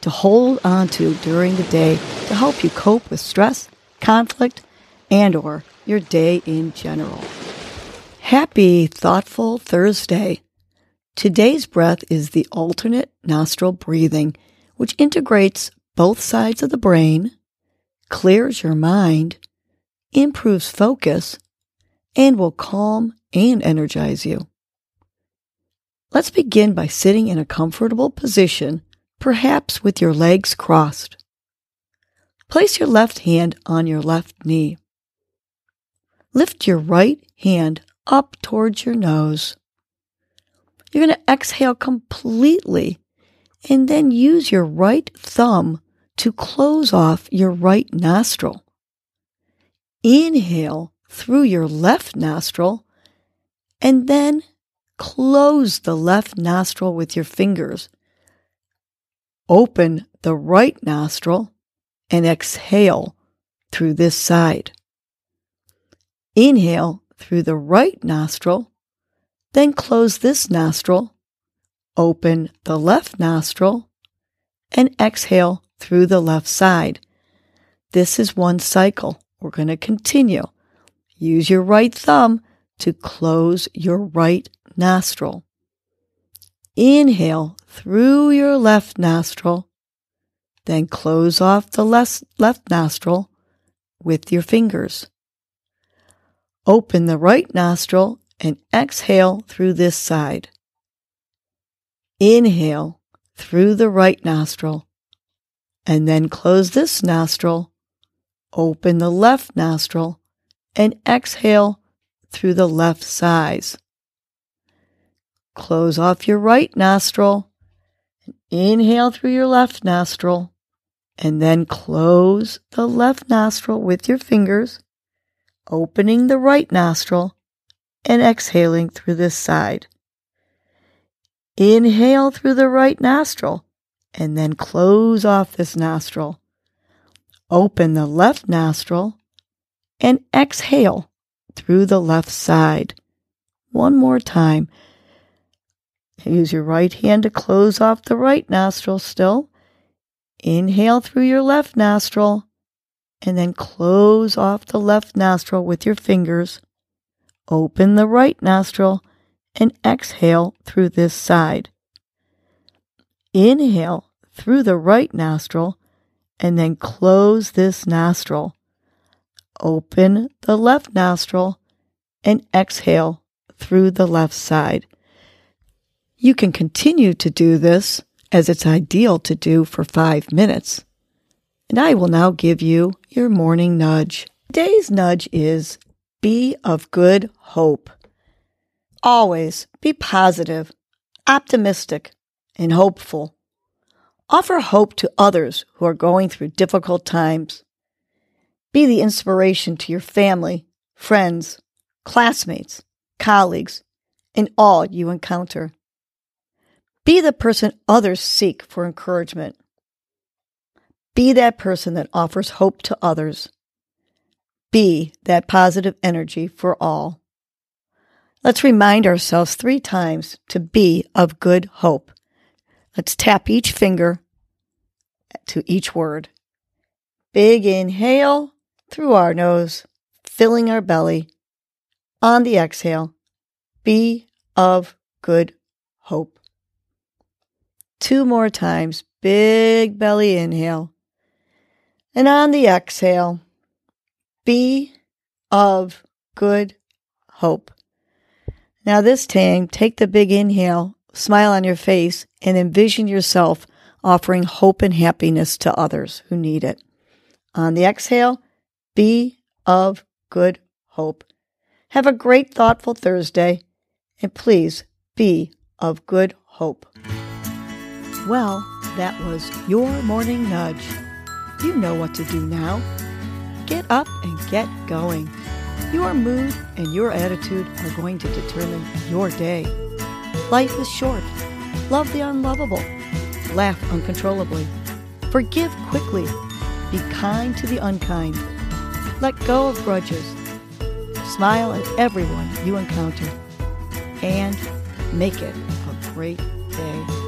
to hold on to during the day to help you cope with stress, conflict, and or your day in general. Happy thoughtful Thursday. Today's breath is the alternate nostril breathing, which integrates both sides of the brain, clears your mind, improves focus, and will calm and energize you. Let's begin by sitting in a comfortable position perhaps with your legs crossed. Place your left hand on your left knee. Lift your right hand up towards your nose. You're going to exhale completely and then use your right thumb to close off your right nostril. Inhale through your left nostril and then close the left nostril with your fingers Open the right nostril and exhale through this side. Inhale through the right nostril, then close this nostril, open the left nostril, and exhale through the left side. This is one cycle. We're going to continue. Use your right thumb to close your right nostril. Inhale through your left nostril, then close off the left, left nostril with your fingers. Open the right nostril and exhale through this side. Inhale through the right nostril and then close this nostril. Open the left nostril and exhale through the left sides. Close off your right nostril Inhale through your left nostril and then close the left nostril with your fingers, opening the right nostril and exhaling through this side. Inhale through the right nostril and then close off this nostril. Open the left nostril and exhale through the left side. One more time. Use your right hand to close off the right nostril still. Inhale through your left nostril and then close off the left nostril with your fingers. Open the right nostril and exhale through this side. Inhale through the right nostril and then close this nostril. Open the left nostril and exhale through the left side. You can continue to do this as it's ideal to do for five minutes. And I will now give you your morning nudge. Today's nudge is be of good hope. Always be positive, optimistic, and hopeful. Offer hope to others who are going through difficult times. Be the inspiration to your family, friends, classmates, colleagues, and all you encounter. Be the person others seek for encouragement. Be that person that offers hope to others. Be that positive energy for all. Let's remind ourselves three times to be of good hope. Let's tap each finger to each word. Big inhale through our nose, filling our belly. On the exhale, be of good hope. Two more times. Big belly inhale. And on the exhale, be of good hope. Now, this time, take the big inhale, smile on your face, and envision yourself offering hope and happiness to others who need it. On the exhale, be of good hope. Have a great, thoughtful Thursday, and please be of good hope. Well, that was your morning nudge. You know what to do now. Get up and get going. Your mood and your attitude are going to determine your day. Life is short. Love the unlovable. Laugh uncontrollably. Forgive quickly. Be kind to the unkind. Let go of grudges. Smile at everyone you encounter. And make it a great day.